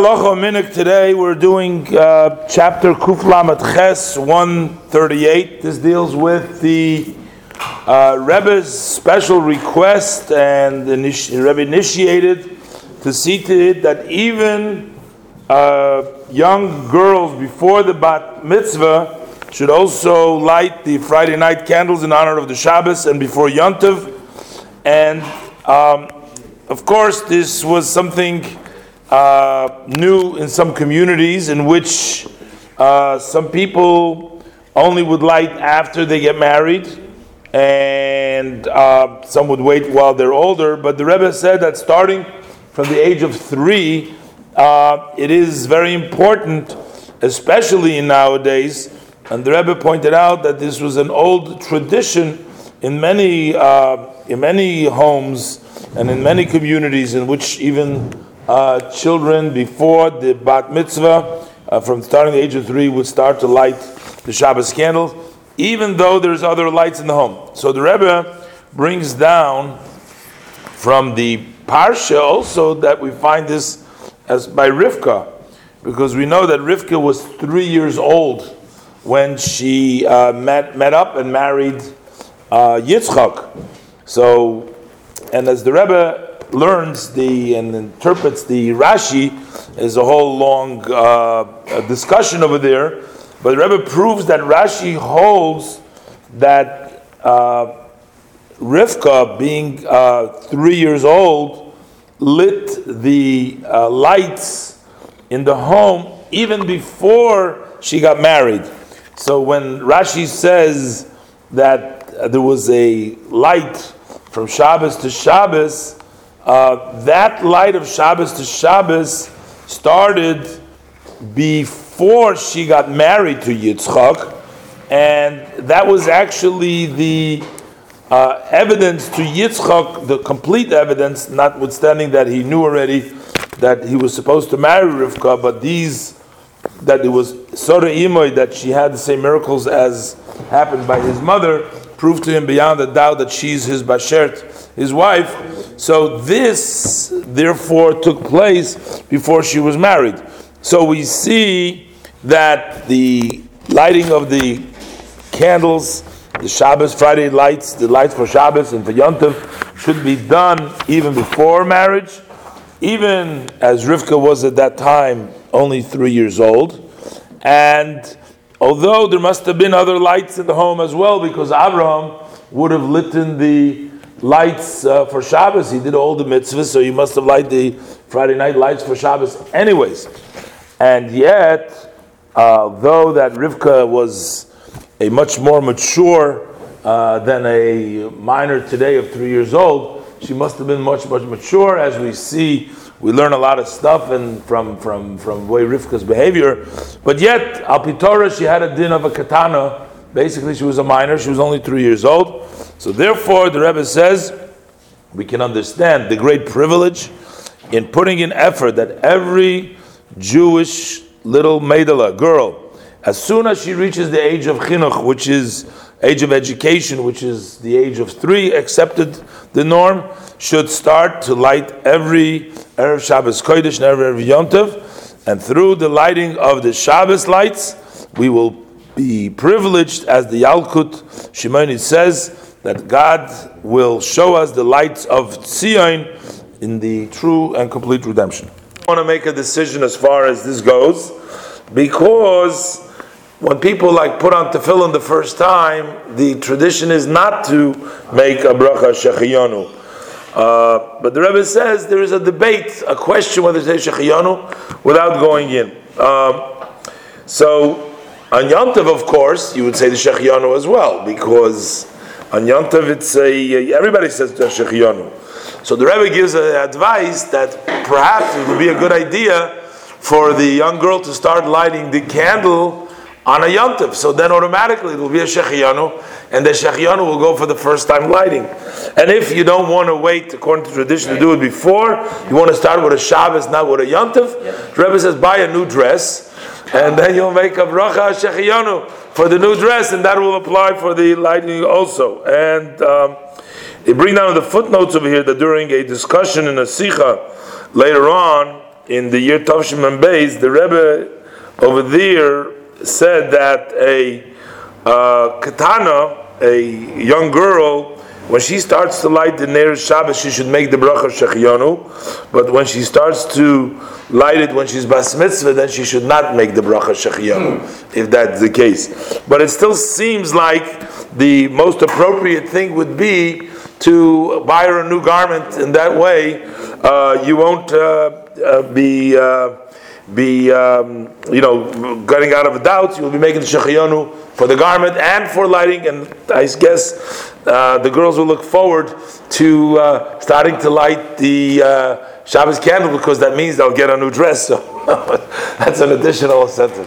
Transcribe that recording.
Today we're doing uh, chapter Kuf Lamed Ches 138. This deals with the uh, Rebbe's special request and the initi- Rebbe initiated to see to it that even uh, young girls before the Bat Mitzvah should also light the Friday night candles in honor of the Shabbos and before Yontiv. And um, of course, this was something uh, new in some communities in which uh, some people only would light after they get married, and uh, some would wait while they're older. But the Rebbe said that starting from the age of three, uh, it is very important, especially nowadays. And the Rebbe pointed out that this was an old tradition in many uh, in many homes and in many communities in which even uh, children before the bat mitzvah, uh, from starting the age of three, would start to light the Shabbos candles, even though there's other lights in the home. So the Rebbe brings down from the parsha also that we find this as by Rivka, because we know that Rivka was three years old when she uh, met met up and married uh, Yitzchak. So, and as the Rebbe learns the and interprets the Rashi is a whole long uh, discussion over there. But the Rebbe proves that Rashi holds that uh, Rivka, being uh, three years old, lit the uh, lights in the home even before she got married. So when Rashi says that there was a light from Shabbos to Shabbos, uh, that light of Shabbos to Shabbos started before she got married to Yitzchak, and that was actually the uh, evidence to Yitzchak, the complete evidence, notwithstanding that he knew already that he was supposed to marry Rivka, but these, that it was Sora Imoy, that she had the same miracles as happened by his mother, proved to him beyond a doubt that she's his Bashert, his wife. So this, therefore, took place before she was married. So we see that the lighting of the candles, the Shabbos Friday lights, the lights for Shabbos and for Yontif, should be done even before marriage, even as Rivka was at that time only three years old. And although there must have been other lights in the home as well, because Abraham would have lit in the lights uh, for Shabbos. He did all the mitzvahs, so he must have lighted the Friday night lights for Shabbos, anyways. And yet, uh, though that Rivka was a much more mature uh, than a minor today of three years old, she must have been much, much mature. As we see, we learn a lot of stuff and from from from way Rivka's behavior. But yet, Al Pitora, she had a din of a katana. Basically, she was a minor. She was only three years old. So therefore, the Rebbe says we can understand the great privilege in putting in effort that every Jewish little maidala girl, as soon as she reaches the age of chinuch, which is age of education, which is the age of three, accepted the norm, should start to light every erev Shabbos Kodesh and erev Yontiv, and through the lighting of the Shabbos lights, we will be privileged, as the Yalkut Shimoni says, that God will show us the lights of Zion in the true and complete redemption. I want to make a decision as far as this goes, because when people like put on tefillin the first time, the tradition is not to make a bracha shechiyonu. Uh, but the Rebbe says there is a debate, a question whether to say shechiyonu without going in. Um, so on Yantav, of course, you would say the shechiyonu as well, because on Yantav it's a everybody says the shechiyonu. So the Rebbe gives advice that perhaps it would be a good idea for the young girl to start lighting the candle on a yontif. So then automatically it will be a shechiyanu, and the shechiyanu will go for the first time lighting. And if you don't want to wait, according to tradition, to do it before, you want to start with a Shabbos, not with a yontif, the Rebbe says buy a new dress, and then you'll make a bracha shechiyanu for the new dress, and that will apply for the lighting also. And um, they bring down the footnotes over here that during a discussion in a sikha later on, in the year Tav Shin Mem Beis, the Rebbe over there said that a uh, katana, a young girl, when she starts to light the Ner Shabbos, she should make the bracha Shechionu. But when she starts to light it when she's bas mitzvah, then she should not make the bracha Shechionu, if that's the case. But it still seems like the most appropriate thing would be to buy her a new garment. In that way, uh, you won't uh, uh, be uh, be um, you know getting out of a doubt. You will be making the shechayonu for the garment and for lighting. And I guess uh, the girls will look forward to uh, starting to light the uh, Shabbos candle because that means they'll get a new dress. So that's an additional incentive.